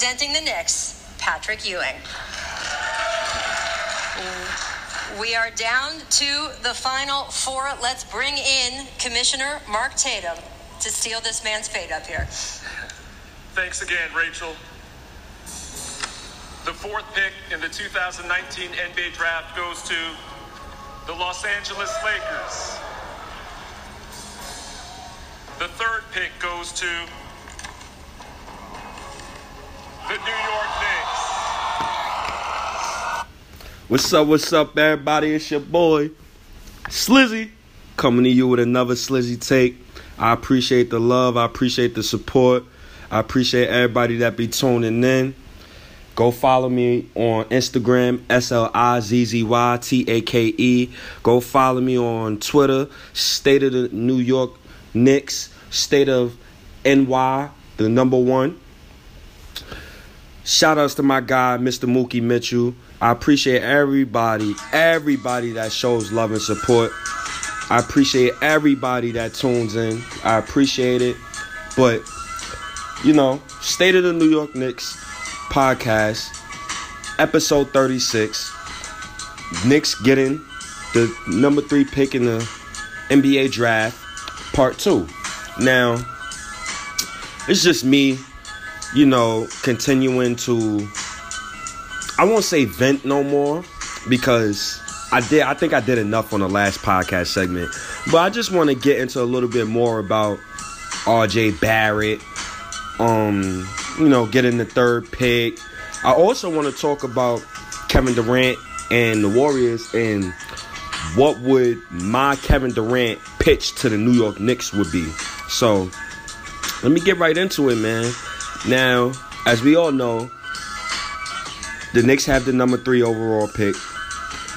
representing the Knicks, Patrick Ewing. We are down to the final four. Let's bring in Commissioner Mark Tatum to steal this man's fate up here. Thanks again, Rachel. The fourth pick in the 2019 NBA draft goes to the Los Angeles Lakers. The third pick goes to the New York Knicks. What's up, what's up, everybody? It's your boy, Slizzy, coming to you with another Slizzy take. I appreciate the love, I appreciate the support, I appreciate everybody that be tuning in. Go follow me on Instagram, S L I Z Z Y T A K E. Go follow me on Twitter, State of the New York Knicks, State of NY, the number one. Shout outs to my guy, Mr. Mookie Mitchell. I appreciate everybody, everybody that shows love and support. I appreciate everybody that tunes in. I appreciate it. But, you know, State of the New York Knicks podcast, episode 36. Knicks getting the number three pick in the NBA draft, part two. Now, it's just me, you know, continuing to I won't say vent no more because I did I think I did enough on the last podcast segment. But I just want to get into a little bit more about RJ Barrett. Um, you know, getting the third pick. I also want to talk about Kevin Durant and the Warriors and what would my Kevin Durant pitch to the New York Knicks would be. So, let me get right into it, man. Now, as we all know, the Knicks have the number three overall pick.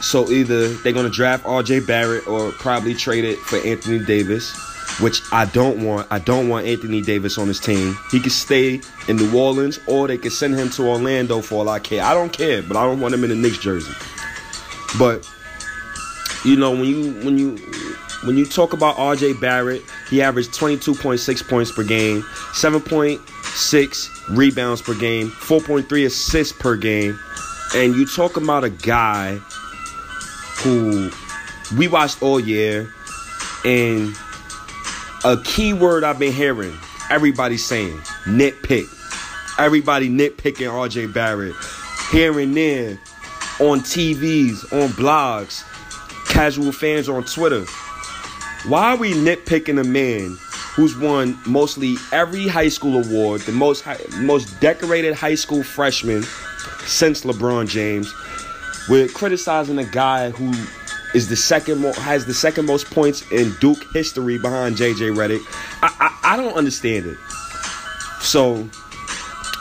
So either they're going to draft RJ Barrett or probably trade it for Anthony Davis, which I don't want. I don't want Anthony Davis on his team. He could stay in New Orleans or they could send him to Orlando for all I care. I don't care, but I don't want him in the Knicks jersey. But you know when you when you when you talk about RJ Barrett, he averaged 22.6 points per game, 7.6 rebounds per game, 4.3 assists per game. And you talk about a guy who we watched all year, and a key word I've been hearing everybody saying nitpick. Everybody nitpicking RJ Barrett here and there on TVs, on blogs, casual fans on Twitter. Why are we nitpicking a man who's won mostly every high school award, the most high, most decorated high school freshman since LeBron James. We're criticizing a guy who is the second mo- has the second most points in Duke history behind JJ Redick. I, I, I don't understand it. So,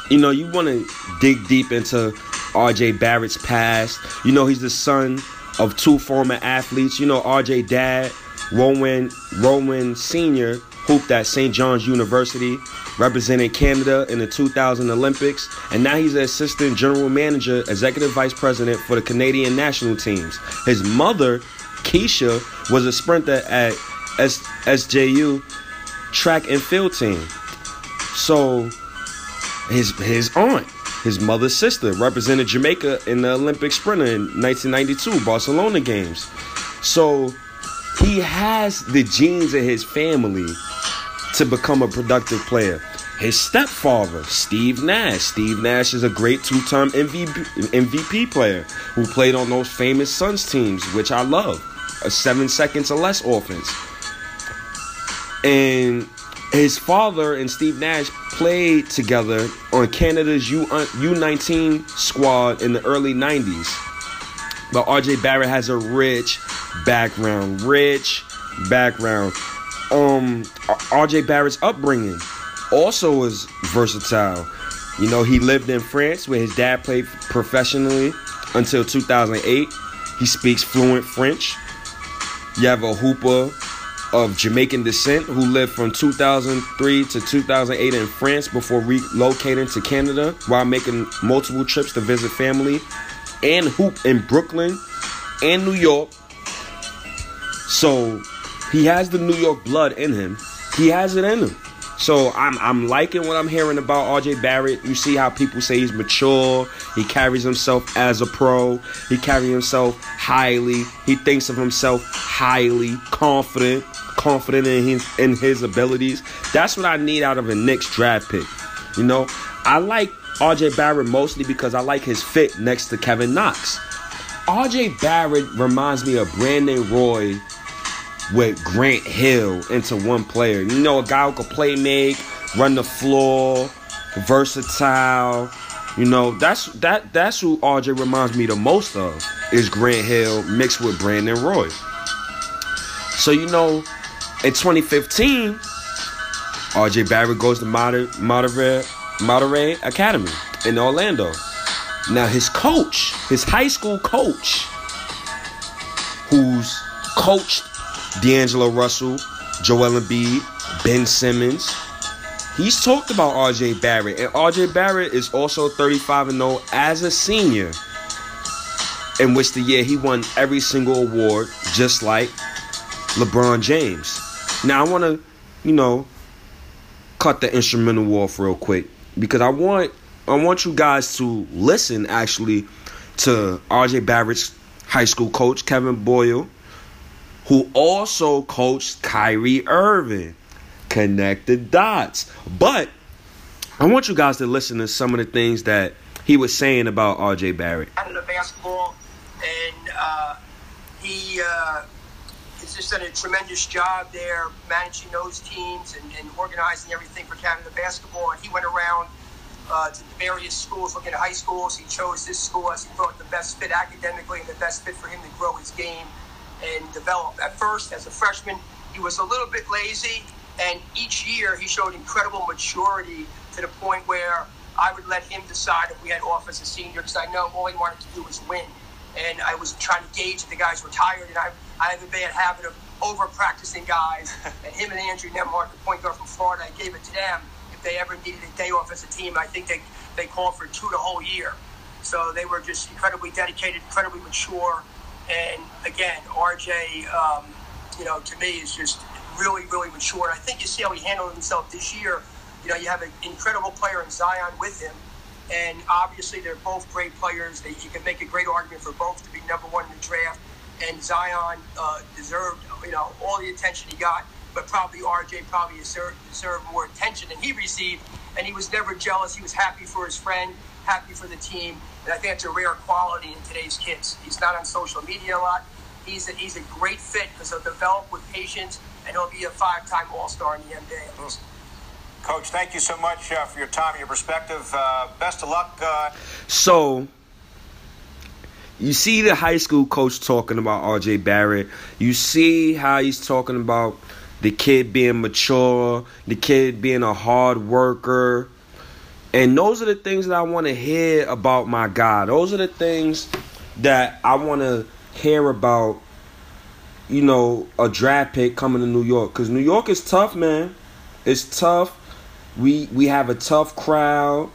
you know, you want to dig deep into RJ Barrett's past. You know, he's the son of two former athletes. You know, RJ dad, Rowan Rowan Sr hooped at St. John's University, represented Canada in the 2000 Olympics, and now he's an assistant general manager, executive vice president for the Canadian national teams. His mother, Keisha, was a sprinter at S- SJU track and field team. So his his aunt, his mother's sister, represented Jamaica in the Olympic sprinter in 1992 Barcelona games. So he has the genes of his family to become a productive player. His stepfather, Steve Nash. Steve Nash is a great two time MVP, MVP player who played on those famous Suns teams, which I love. A seven seconds or less offense. And his father and Steve Nash played together on Canada's U- uh, U19 squad in the early 90s. But RJ Barrett has a rich background, rich background um RJ Barrett's upbringing also was versatile. You know, he lived in France where his dad played professionally until 2008. He speaks fluent French. You have a hooper of Jamaican descent who lived from 2003 to 2008 in France before relocating to Canada while making multiple trips to visit family and hoop in Brooklyn and New York. So he has the New York blood in him. He has it in him. So I'm I'm liking what I'm hearing about RJ Barrett. You see how people say he's mature. He carries himself as a pro. He carries himself highly. He thinks of himself highly, confident, confident in his in his abilities. That's what I need out of a Knicks draft pick. You know, I like RJ Barrett mostly because I like his fit next to Kevin Knox. RJ Barrett reminds me of Brandon Roy with Grant Hill into one player. You know, a guy who can play make, run the floor, versatile. You know, that's that that's who RJ reminds me the most of is Grant Hill mixed with Brandon Roy. So you know, in 2015, RJ Barrett goes to Monterey, Monterey Academy in Orlando. Now his coach, his high school coach, who's coached D'Angelo Russell, Joel Embiid, Ben Simmons. He's talked about RJ Barrett, and RJ Barrett is also 35 and 0 as a senior, in which the year he won every single award, just like LeBron James. Now I want to, you know, cut the instrumental off real quick because I want I want you guys to listen actually to RJ Barrett's high school coach Kevin Boyle who also coached Kyrie Irving. Connect the dots. But I want you guys to listen to some of the things that he was saying about RJ Barrett. Canada basketball, and uh, he uh, has just done a tremendous job there managing those teams and, and organizing everything for Canada basketball. And he went around uh, to the various schools, looking at high schools. He chose this school as he thought the best fit academically and the best fit for him to grow his game and develop. At first, as a freshman, he was a little bit lazy, and each year he showed incredible maturity to the point where I would let him decide if we had off as a senior because I know all he wanted to do was win. And I was trying to gauge if the guys were tired, and I, I have a bad habit of over practicing guys. and him and Andrew Nembhard, the point guard from Florida, I gave it to them. If they ever needed a day off as a team, I think they, they called for two the whole year. So they were just incredibly dedicated, incredibly mature, and again, RJ, um, you know, to me is just really, really mature. I think you see how he handled himself this year. You know, you have an incredible player in Zion with him, and obviously they're both great players. They, you can make a great argument for both to be number one in the draft. And Zion uh, deserved, you know, all the attention he got, but probably RJ probably deserved, deserved more attention than he received. And he was never jealous. He was happy for his friend, happy for the team. And I think that's a rare quality in today's kids. He's not on social media a lot. He's a, he's a great fit because he'll develop with patience and he'll be a five time All Star in the NBA. Coach, thank you so much uh, for your time and your perspective. Uh, best of luck. Uh... So, you see the high school coach talking about RJ Barrett. You see how he's talking about the kid being mature, the kid being a hard worker, and those are the things that I want to hear about my God. Those are the things that I want to hear about, you know, a draft pick coming to New York. Because New York is tough, man. It's tough. We we have a tough crowd.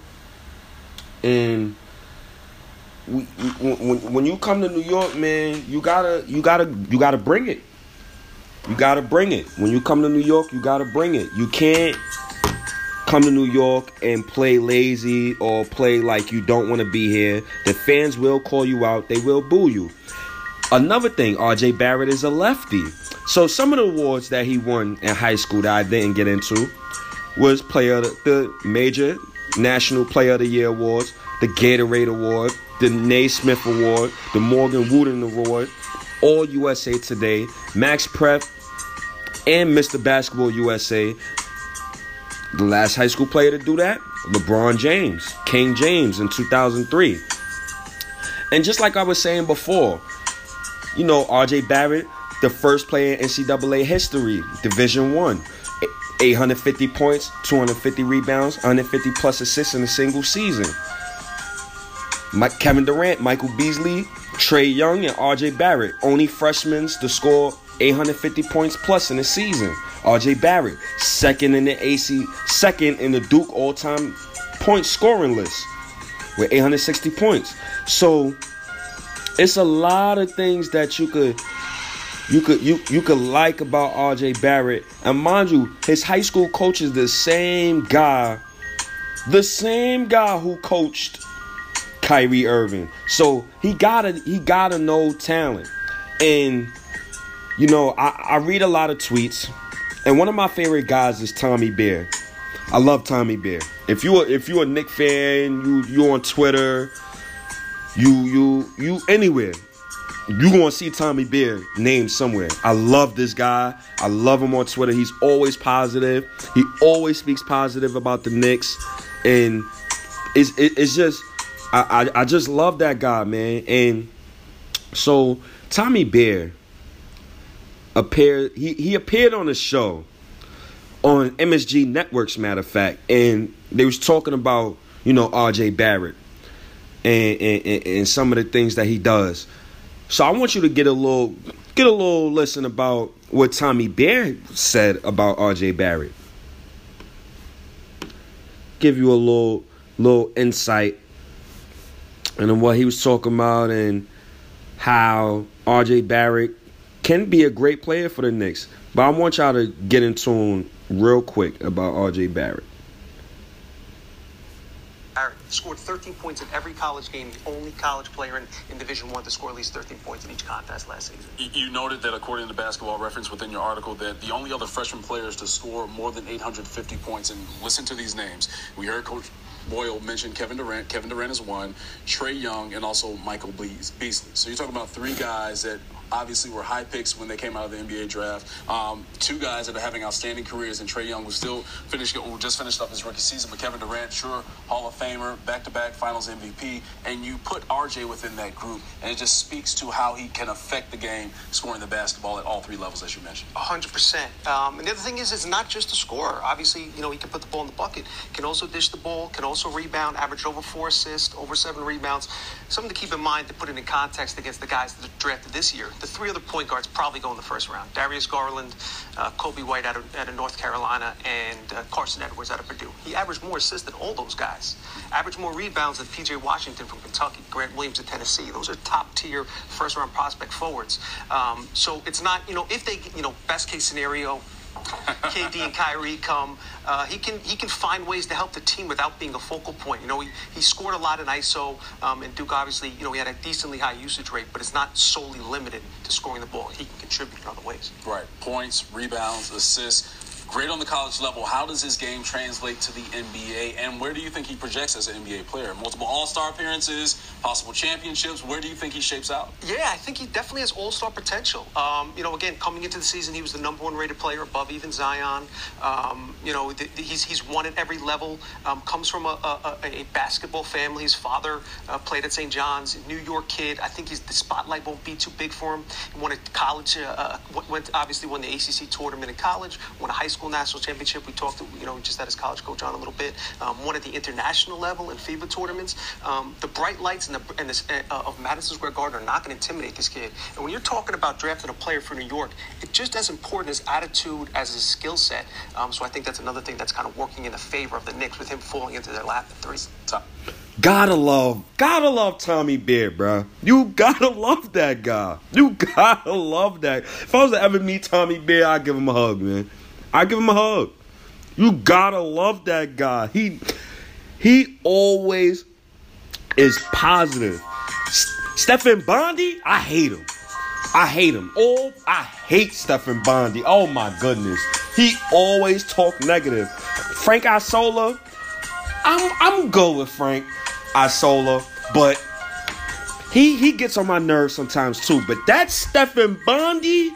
And we, when, when you come to New York, man, you gotta you gotta you gotta bring it. You gotta bring it. When you come to New York, you gotta bring it. You can't come to New York and play lazy or play like you don't want to be here, the fans will call you out. They will boo you. Another thing, RJ Barrett is a lefty. So some of the awards that he won in high school that I didn't get into was player the, the major National Player of the Year awards, the Gatorade Award, the Naismith Award, the Morgan Wootten Award, All USA Today, Max Prep, and Mr. Basketball USA the last high school player to do that, LeBron James, King James in 2003. And just like I was saying before, you know, RJ Barrett, the first player in NCAA history, Division One, 850 points, 250 rebounds, 150 plus assists in a single season. Mike, Kevin Durant, Michael Beasley, Trae Young, and RJ Barrett, only freshmen to score 850 points plus in a season. RJ Barrett, second in the AC, second in the Duke all-time point scoring list with 860 points. So it's a lot of things that you could you could you you could like about RJ Barrett. And mind you, his high school coach is the same guy, the same guy who coached Kyrie Irving. So he gotta he gotta know talent. And you know, I, I read a lot of tweets, and one of my favorite guys is Tommy Beer. I love Tommy Beer. If you if you're a Knick fan, you you on Twitter, you you you anywhere, you gonna see Tommy Beer named somewhere. I love this guy. I love him on Twitter. He's always positive. He always speaks positive about the Knicks, and it's it, it's just I, I I just love that guy, man. And so Tommy Beer appeared. He he appeared on a show on MSG Networks, matter of fact, and they was talking about you know RJ Barrett and, and and some of the things that he does. So I want you to get a little get a little listen about what Tommy Beer said about RJ Barrett. Give you a little little insight into what he was talking about and how RJ Barrett can be a great player for the Knicks. But I want y'all to get in tune real quick about RJ Barrett. Barrett scored 13 points in every college game. The only college player in, in Division One to score at least 13 points in each contest last season. You noted that according to Basketball Reference within your article that the only other freshman players to score more than 850 points. And listen to these names. We heard Coach Boyle mention Kevin Durant. Kevin Durant is one. Trae Young and also Michael Beasley. So you're talking about three guys that obviously were high picks when they came out of the NBA draft. Um, two guys that are having outstanding careers, and Trae Young was still finished, just finished up his rookie season. But Kevin Durant, sure, Hall of Famer, back-to-back Finals MVP, and you put RJ within that group, and it just speaks to how he can affect the game, scoring the basketball at all three levels, as you mentioned. hundred percent. Um, and the other thing is, it's not just a scorer. Obviously, you know, he can put the ball in the bucket, can also dish the ball, can also rebound, average over four assists, over seven rebounds. Something to keep in mind to put it in context against the guys that are drafted this year. The three other point guards probably go in the first round: Darius Garland, uh, Coby White out of, out of North Carolina, and uh, Carson Edwards out of Purdue. He averaged more assists than all those guys. Averaged more rebounds than P.J. Washington from Kentucky, Grant Williams of Tennessee. Those are top tier first round prospect forwards. Um, so it's not, you know, if they, you know, best case scenario, KD and Kyrie come, uh, he can he can find ways to help the team without being a focal point. You know, he, he scored a lot in ISO, um, and Duke obviously, you know, he had a decently high usage rate, but it's not solely limited to scoring the ball. He can contribute in other ways. Right, points, rebounds, assists great on the college level. How does his game translate to the NBA, and where do you think he projects as an NBA player? Multiple All Star appearances, possible championships. Where do you think he shapes out? Yeah, I think he definitely has All Star potential. Um, you know, again, coming into the season, he was the number one rated player, above even Zion. Um, you know, the, the, he's he's won at every level. Um, comes from a, a, a, basketball family. His father uh, played at St. John's. New York kid. I think he's the spotlight won't be too big for him. He won a college. Uh, uh went obviously won the ACC tournament in college. Won a high school school national championship. We talked, to, you know, just had his college coach on a little bit. Um, won at the international level in FIBA tournaments. Um, the bright lights and the and this, uh, of Madison Square Garden are not going to intimidate this kid. And when you're talking about drafting a player for New York, it's just as important as attitude as his skill set. Um, so I think that's another thing that's kind of working in the favor of the Knicks with him falling into their lap at three. So. Gotta love, gotta love Tommy Beer, bro. You gotta love that guy. You gotta love that. If I was to ever meet Tommy Beer, I'd give him a hug, man. I give him a hug. You gotta love that guy. He he always is positive. Stephen Bondy, I hate him. I hate him. Oh, I hate Stephen Bondy. Oh my goodness. He always talk negative. Frank Isola, I'm I'm good with Frank Isola, but he he gets on my nerves sometimes too. But that Stephen Bondy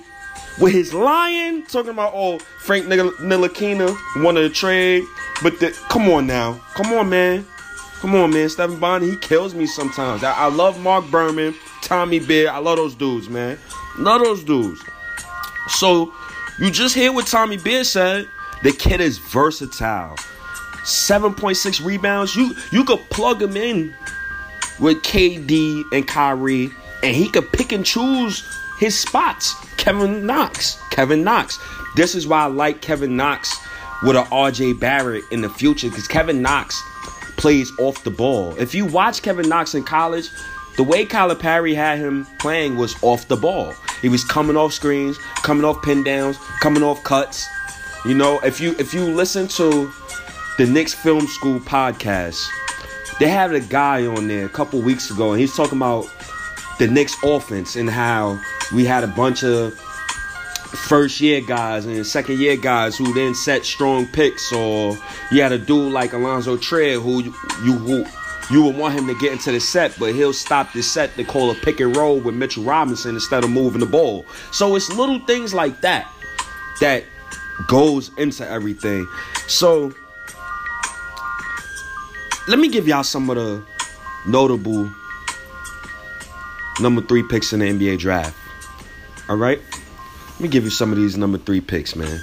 with his lying, talking about oh Frank Ntilikina wanted a trade, but the, come on now, come on man, come on man, Stephen Bondy he kills me sometimes. I, I love Marc Berman, Tommy Beer, I love those dudes, man, love those dudes. So you just hear what Tommy Beer said. The kid is versatile. 7.6 rebounds. You you could plug him in with KD and Kyrie, and he could pick and choose his spots. Kevin Knox. Kevin Knox. This is why I like Kevin Knox with a RJ Barrett in the future because Kevin Knox plays off the ball. If you watch Kevin Knox in college, The way Calipari had him playing was off the ball. He was coming off screens, coming off pin downs, coming off cuts. You know, if you if you listen to the Knicks Film School podcast, they had a guy on there a couple weeks ago, and he's talking about the Knicks offense and how we had a bunch of first year guys and second year guys who then set strong picks, or you had a dude like Alonzo Trier who you who you would want him to get into the set, but he'll stop the set to call a pick and roll with Mitchell Robinson instead of moving the ball. So it's little things like that that goes into everything. So let me give y'all some of the notable number three picks in the NBA draft. All right, let me give you some of these number three picks, man.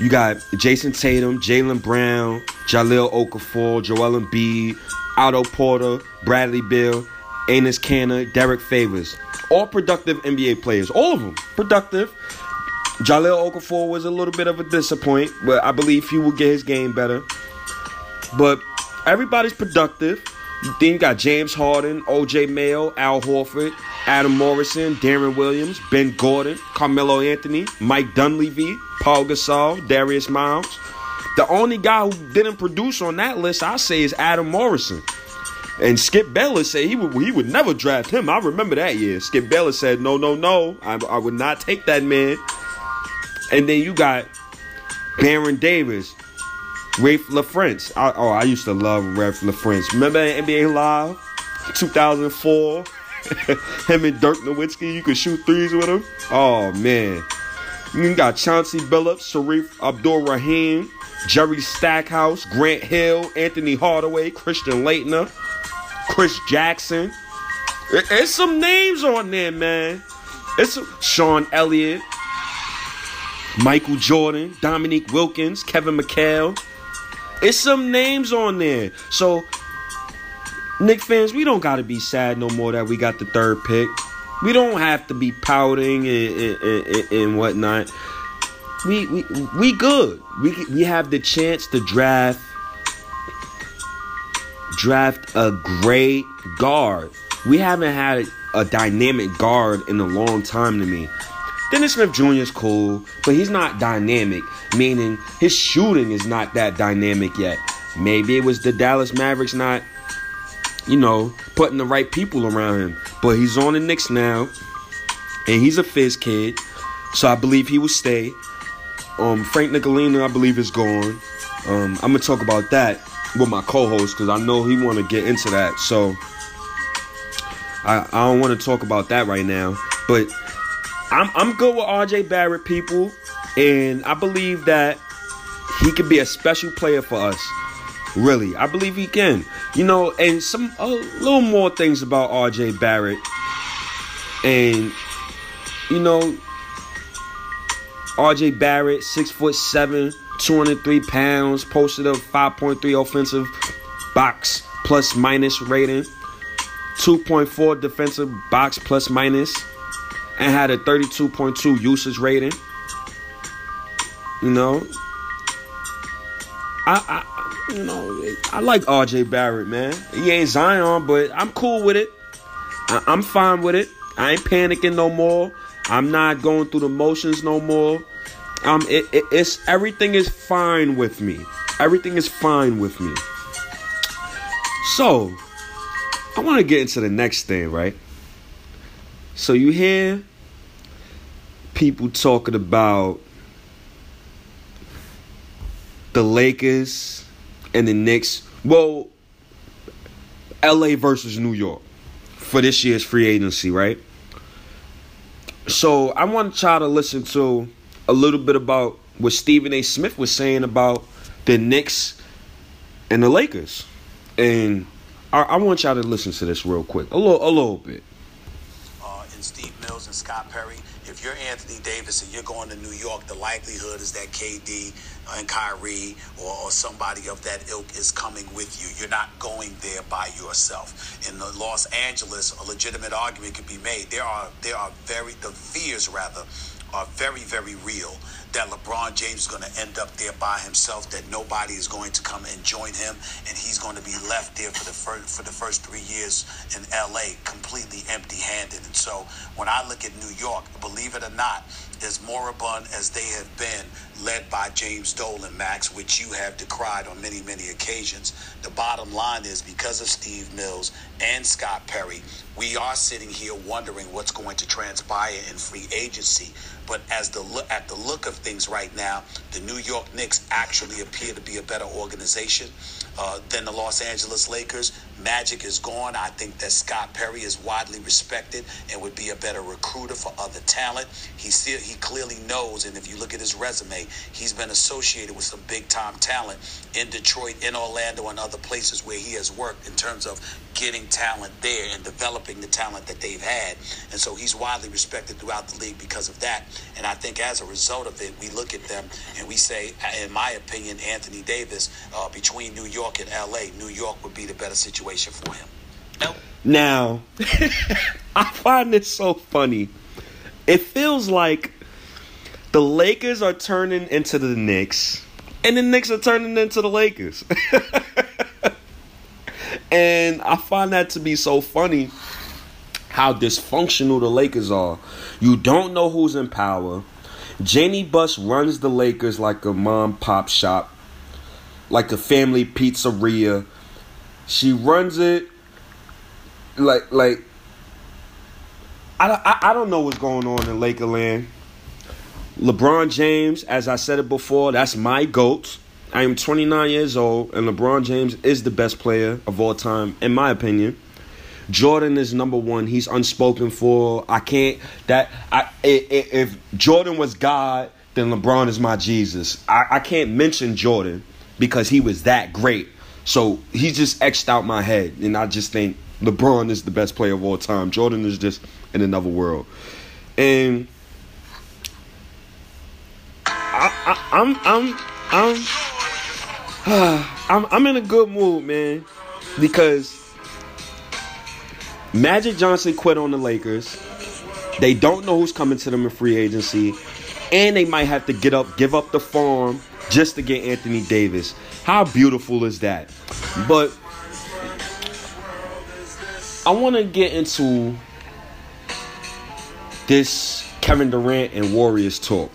You got Jayson Tatum, Jaylen Brown, Jahlil Okafor, Joel Embiid, Otto Porter, Bradley Beal, Enes Kanter, Derrick Favors. All productive NBA players. All of them productive. Jahlil Okafor was a little bit of a disappoint, but I believe he will get his game better. But everybody's productive. Then you got James Harden, OJ Mayo, Al Horford, Adam Morrison, Deron Williams, Ben Gordon, Carmelo Anthony, Mike Dunleavy, Paul Gasol, Darius Miles. The only guy who didn't produce on that list, I say, is Adam Morrison. And Skip Bayless said he would he would never draft him. I remember that year. Skip Bayless said, "No, no, no, I, I would not take that man." And then you got Baron Davis, Raef LaFrentz. I, oh, I used to love Raef LaFrentz. Remember NBA Live, 2004? him and Dirk Nowitzki, you could shoot threes with him. Oh man. You got Chauncey Billups, Shareef Abdur-Rahim, Jerry Stackhouse, Grant Hill, Anfernee Hardaway, Christian Laettner, Chris Jackson. It's some names on there, man. It's Sean Elliott, Michael Jordan, Dominique Wilkins, Kevin McHale. It's some names on there. So, Knick fans, we don't got to be sad no more that we got the third pick. We don't have to be pouting and, and, and, and whatnot. We, we we good. We we have the chance to draft draft a great guard. We haven't had a dynamic guard in a long time to me. Dennis Smith Jr. is cool, but he's not dynamic, meaning his shooting is not that dynamic yet. Maybe it was the Dallas Mavericks not, you know, putting the right people around him. But he's on the Knicks now, and he's a fizz kid, so I believe he will stay. Um, Frank Ntilikina, I believe, is gone. Um, I'm gonna talk about that with my co-host because I know he want to get into that. So I, I don't want to talk about that right now, but I'm I'm good with RJ Barrett, people, and I believe that he could be a special player for us. Really, I believe he can. You know, and some a little more things about RJ Barrett, and you know, RJ Barrett, six foot seven, 203 pounds, posted a 5.3 offensive box plus minus rating, 2.4 defensive box plus minus and had a 32.2 usage rating. You know, I, I, you know, I like RJ Barrett, man. He ain't Zion, but I'm cool with it. I, I'm fine with it. I ain't panicking no more. I'm not going through the motions no more. Um, it, it, it's everything is fine with me. Everything is fine with me. So, I want to get into the next thing, right? So you hear people talking about the Lakers and the Knicks. Well, LA versus New York for this year's free agency, right? So I want y'all to listen to a little bit about what Stephen A. Smith was saying about the Knicks and the Lakers. And I, I want y'all to listen to this real quick. A little a little bit. Uh, and Steve Mills and Scott Perry if you're Anthony Davis and you're going to New York, the likelihood is that KD uh, and Kyrie or, or, somebody of that ilk is coming with you. You're not going there by yourself. In Los Angeles, a legitimate argument could be made. There are there are very the fears rather are very very real that LeBron James is going to end up there by himself, that nobody is going to come and join him, and he's going to be left there for the first, for the first three years in LA completely empty handed. And so when I look at New York, believe it or not, as moribund as they have been, led by James Dolan, Max, which you have decried on many, many occasions. The bottom line is because of Steve Mills and Scott Perry, we are sitting here wondering what's going to transpire in free agency. But as the look at the look of things right now, the New York Knicks actually appear to be a better organization uh, than the Los Angeles Lakers. Magic is gone. I think that Scott Perry is widely respected and would be a better recruiter for other talent. He still he clearly knows, and if you look at his resume, he's been associated with some big time talent in Detroit, in Orlando, and other places where he has worked in terms of getting talent there and developing the talent that they've had. And so he's widely respected throughout the league because of that. And I think as a result of it, we look at them and we say, in my opinion, Anthony Davis, uh, between New York and LA, New York would be the better situation for him. Nope. Now, I find this so funny. It feels like the Lakers are turning into the Knicks, and the Knicks are turning into the Lakers. And I find that to be so funny how dysfunctional the Lakers are. You don't know who's in power. Jeanie Buss runs the Lakers like a mom pop shop, like a family pizzeria. She runs it like like I, I, I don't know what's going on in Lakerland. LeBron James, as I said it before, that's my GOAT. I am 29 years old, and LeBron James is the best player of all time, in my opinion. Jordan is number one. He's unspoken for. I can't that I if Jordan was God, then LeBron is my Jesus. I, I can't mention Jordan because he was that great. So he just etched out my head, and I just think LeBron is the best player of all time. Jordan is just in another world, and I, I, I'm I'm I'm I'm I'm in a good mood, man, because Magic Johnson quit on the Lakers. They don't know who's coming to them in free agency, and they might have to get up, give up the farm just to get Anthony Davis. How beautiful is that? But I want to get into this Kevin Durant and Warriors talk.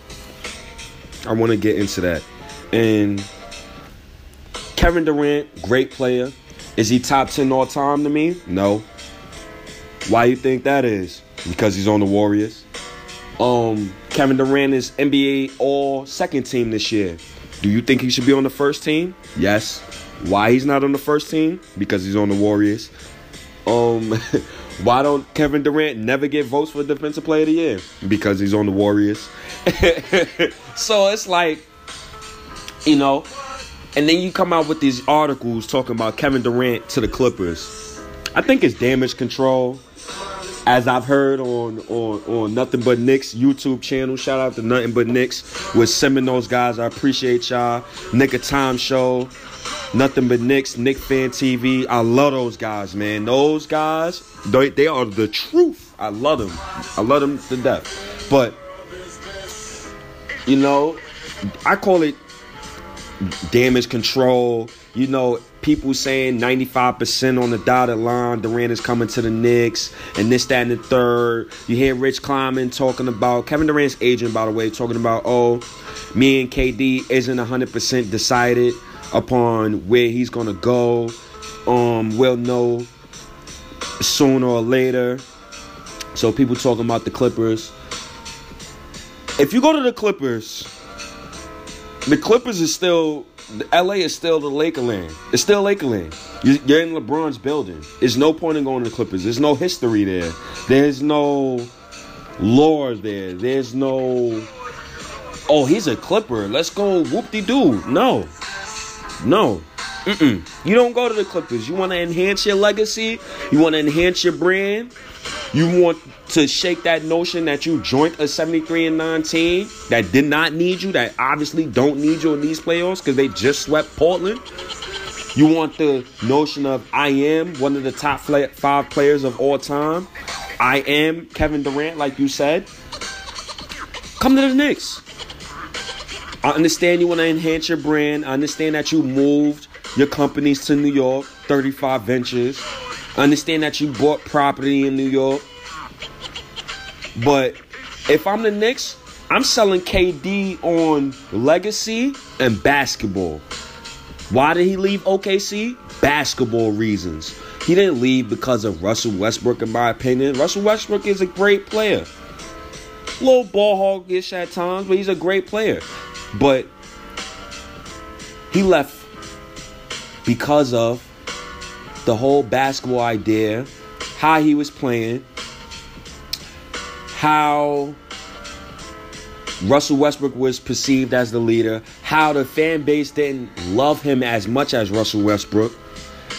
I want to get into that. And Kevin Durant, great player. Is he top 10 all time to me? No. Why you think that is? Because he's on the Warriors. Um, Kevin Durant is NBA all second team this year. Do you think he should be on the first team? Yes. Why he's not on the first team? Because he's on the Warriors. Um, why don't Kevin Durant never get votes for defensive player of the year? Because he's on the Warriors. so it's like, you know, and then you come out with these articles talking about Kevin Durant to the Clippers. I think it's damage control. As I've heard on on on Nothing But Knicks YouTube channel. Shout out to Nothing But Knicks with Seminoles guys. I appreciate y'all. Nick of Time Show. Nothing but Knicks, Nick Fan TV. I love those guys, man. Those guys, they, they are the truth. I love them. I love them to death. But, you know, I call it damage control. You know, people saying 95% on the dotted line. Durant is coming to the Knicks and this, that, and the third. You hear Rich Kleiman talking about Kevin Durant's agent, by the way, talking about, oh, me and KD isn't 100% decided upon where he's going to go. Um, we'll know sooner or later. So people talking about the Clippers. If you go to the Clippers, the Clippers is still LA is still the Lakerland. It's still Lakerland. You're in LeBron's building. There's no point in going to the Clippers. There's no history there. There's no lore there. There's no oh he's a Clipper. Let's go whoop de doo. No, no. Mm-mm. You don't go to the Clippers. You want to enhance your legacy. You want to enhance your brand. You want to shake that notion that you joined a 73 and 19 that did not need you, that obviously don't need you in these playoffs because they just swept Portland. You want the notion of I am one of the top five players of all time. I am Kevin Durant, like you said. Come to the Knicks. I understand you want to enhance your brand. I understand that you moved your companies to New York, 35 Ventures. I understand that you bought property in New York. But if I'm the Knicks, I'm selling KD on legacy and basketball. Why did he leave OKC? Basketball reasons. He didn't leave because of Russell Westbrook, in my opinion. Russell Westbrook is a great player. Little ball hoggish at times, but he's a great player. But he left because of the whole basketball idea, how he was playing, how Russell Westbrook was perceived as the leader, how the fan base didn't love him as much as Russell Westbrook.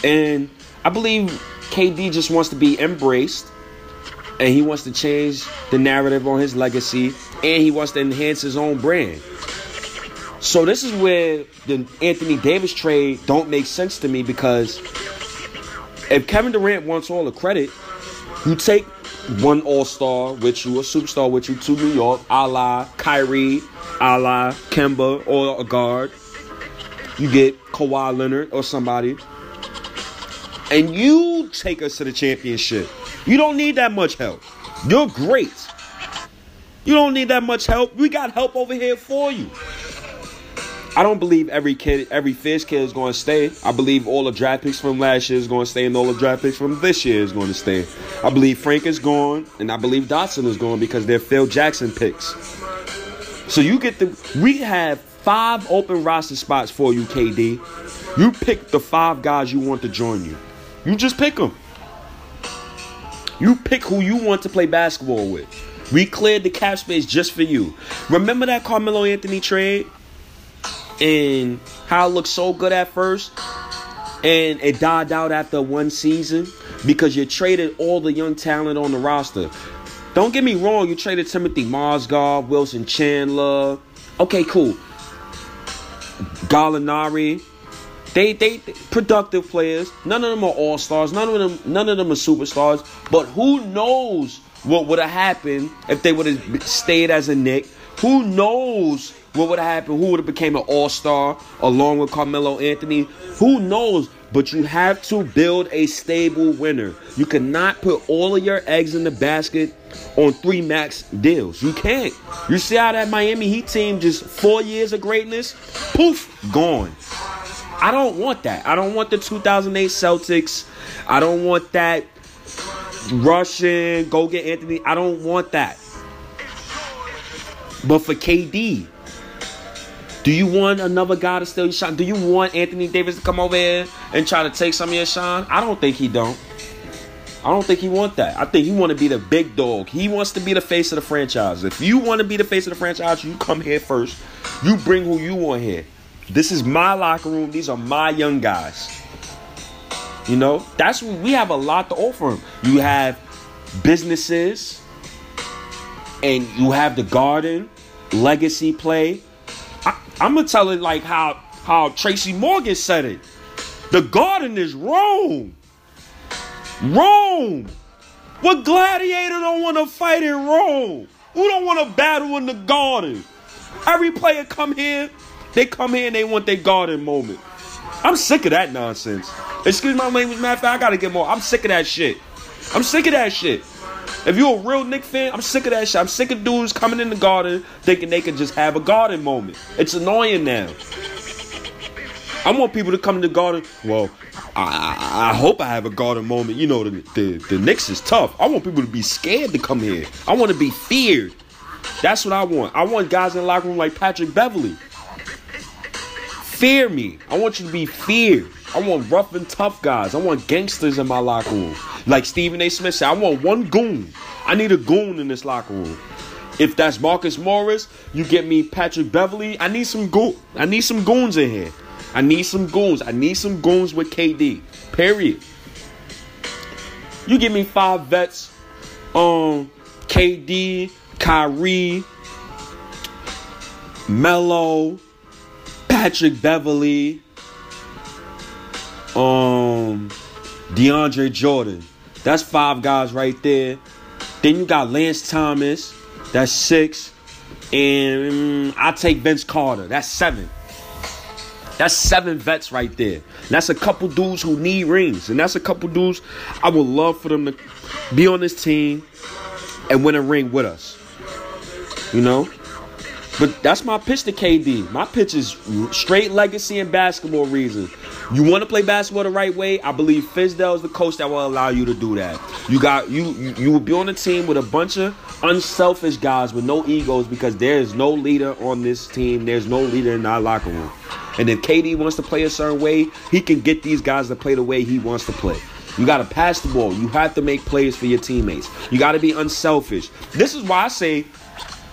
And I believe KD just wants to be embraced and he wants to change the narrative on his legacy and he wants to enhance his own brand. So this is where the Anthony Davis trade don't make sense to me because if Kevin Durant wants all the credit, you take one All Star with you, a superstar with you to New York, a la Kyrie, a la Kemba, or a guard. You get Kawhi Leonard or somebody, and you take us to the championship. You don't need that much help. You're great. You don't need that much help. We got help over here for you. I don't believe every kid, every Fizz kid is going to stay. I believe all the draft picks from last year is going to stay, and all the draft picks from this year is going to stay. I believe Frank is gone, and I believe Dotson is gone because they're Phil Jackson picks. So you get the. We have five open roster spots for you, KD. You pick the five guys you want to join you. You just pick them. You pick who you want to play basketball with. We cleared the cap space just for you. Remember that Carmelo Anthony trade? And how it looked so good at first and it died out after one season because you traded all the young talent on the roster. Don't get me wrong, you traded Timofey Mozgov, Wilson Chandler. Okay, cool. Gallinari. They they productive players. None of them are all stars. None of them none of them are superstars. But who knows what would have happened if they would have stayed as a Knick? Who knows what would have happened? Who would have became an all-star along with Carmelo Anthony? Who knows? But you have to build a stable winner. You cannot put all of your eggs in the basket on three max deals. You can't. You see how that Miami Heat team just four years of greatness, poof, gone. I don't want that. I don't want the 2008 Celtics. I don't want that Russian go get Anthony. I don't want that. But for KD, do you want another guy to steal your shine? Do you want Anthony Davis to come over here and try to take some of your shine? I don't think he don't. I don't think he want that. I think he want to be the big dog. He wants to be the face of the franchise. If you want to be the face of the franchise, you come here first. You bring who you want here. This is my locker room. These are my young guys. You know, that's we have a lot to offer them. You have businesses, and you have the garden, legacy play. I'm gonna tell it like how how Tracy Morgan said it. The garden is Rome. Rome. What gladiator don't want to fight in Rome? Who don't want to battle in the garden? Every player come here, they come here and they want their garden moment. I'm sick of that nonsense. Excuse my language, matter of fact, I gotta get more. I'm sick of that shit. I'm sick of that shit. If you're a real Knick fan, I'm sick of that shit. I'm sick of dudes coming in the garden thinking they can just have a garden moment. It's annoying now. I want people to come to the garden. Well, I, I, I hope I have a garden moment. You know, the, the, the Knicks is tough. I want people to be scared to come here. I want to be feared. That's what I want. I want guys in the locker room like Patrick Beverley. Fear me. I want you to be feared. I want rough and tough guys. I want gangsters in my locker room. Like Stephen A. Smith said, I want one goon. I need a goon in this locker room. If that's Marcus Morris, you get me Patrick Beverley. I need some goon. I need some goons in here. I need some goons. I need some goons with KD. Period. You give me five vets. Um, KD, Kyrie, Melo, Patrick Beverley, um, DeAndre Jordan. That's five guys right there. Then you got Lance Thomas. That's six. and I take Vince Carter. That's seven. That's seven vets right there. And that's a couple dudes who need rings. And that's a couple dudes I would love for them to be on this team and win a ring with us. You know? But that's my pitch to KD. My pitch is straight legacy and basketball reasons. You want to play basketball the right way? I believe Fizdale is the coach that will allow you to do that. You got you you will be on a team with a bunch of unselfish guys with no egos because there is no leader on this team. There's no leader in our locker room. And if KD wants to play a certain way, he can get these guys to play the way he wants to play. You got to pass the ball. You have to make plays for your teammates. You got to be unselfish. This is why I say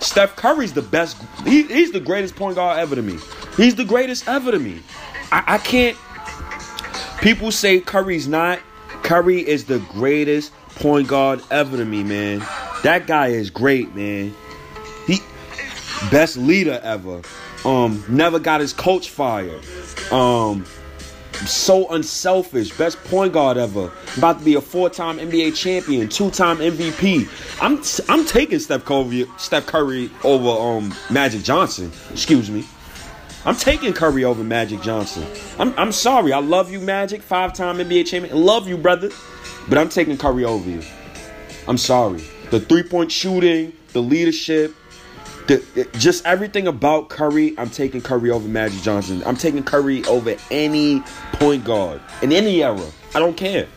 Steph Curry's the best. He, he's the greatest point guard ever to me. He's the greatest ever to me. I, I can't. People say Curry's not. Curry is the greatest point guard ever to me, man. That guy is great, man. He best leader ever. Um, never got his coach fired. Um, so unselfish, best point guard ever. About to be a four-time NBA champion, two-time MVP. I'm I'm taking Steph Curry, Steph Curry over um Magic Johnson. Excuse me. I'm taking Curry over Magic Johnson. I'm I'm sorry. I love you, Magic, five-time NBA champion. Love you, brother. But I'm taking Curry over you. I'm sorry. The three-point shooting, the leadership, the, just everything about Curry, I'm taking Curry over Magic Johnson. I'm taking Curry over any point guard in any era. I don't care.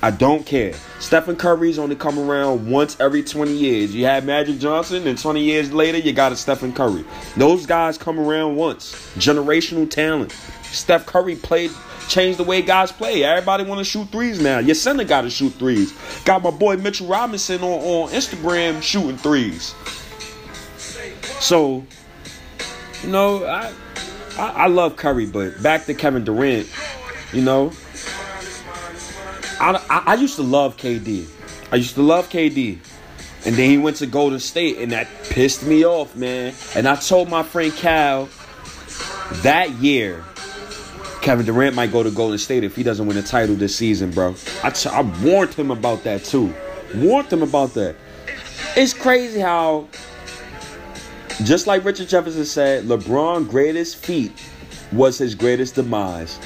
I don't care. Stephen Curry's only come around once every 20 years. You had Magic Johnson, and 20 years later, you got a Stephen Curry. Those guys come around once. Generational talent. Steph Curry played, changed the way guys play. Everybody want to shoot threes now. Your center got to shoot threes. Got my boy Mitchell Robinson on, on Instagram shooting threes. So, you know, I, I, I love Curry, but back to Kevin Durant, you know, I, I, I used to love KD. I used to love KD. And then he went to Golden State, and that pissed me off, man. And I told my friend Cal that year, Kevin Durant might go to Golden State if he doesn't win a title this season, bro. I, t- I warned him about that too. Warned him about that. It's crazy how just like Richard Jefferson said, LeBron's greatest feat was his greatest demise.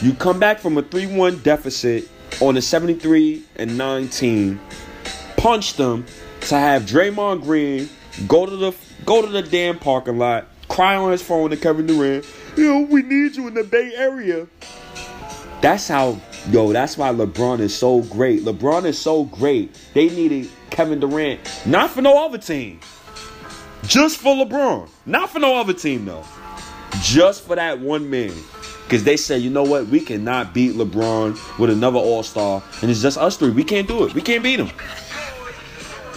You come back from a 3-1 deficit on a 73 and 19, punch them to have Draymond Green go to the go to the damn parking lot, cry on his phone to Kevin Durant. Yo, we need you in the Bay Area. That's how yo. That's why LeBron is so great. LeBron is so great. They needed Kevin Durant, not for no other team. Just for LeBron. Not for no other team, though. Just for that one man. Because they said, you know what? We cannot beat LeBron with another All Star. And it's just us three. We can't do it. We can't beat him.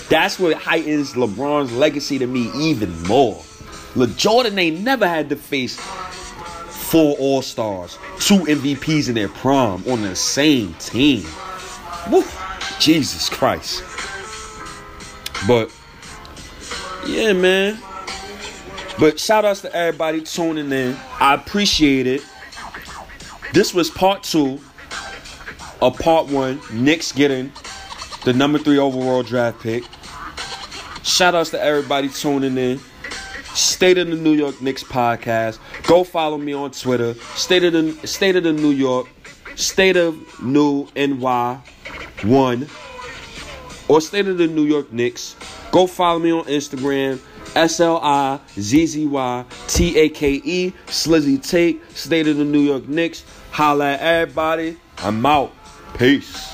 That's what heightens LeBron's legacy to me even more. Le Jordan ain't never had to face four All Stars, two MVPs in their prime on the same team. Woo. Jesus Christ. But yeah, man. But shout outs to everybody tuning in. I appreciate it. This was part two of part one. Knicks getting the number three overall draft pick. Shout outs to everybody tuning in. State of the New York Knicks podcast. Go follow me on Twitter. State of the State of the New York. State of New NY one. Or State of the New York Knicks. Go follow me on Instagram. S L I Z Z Y T A K E Slizzy Take State of the New York Knicks. Holla at everybody. I'm out. Peace.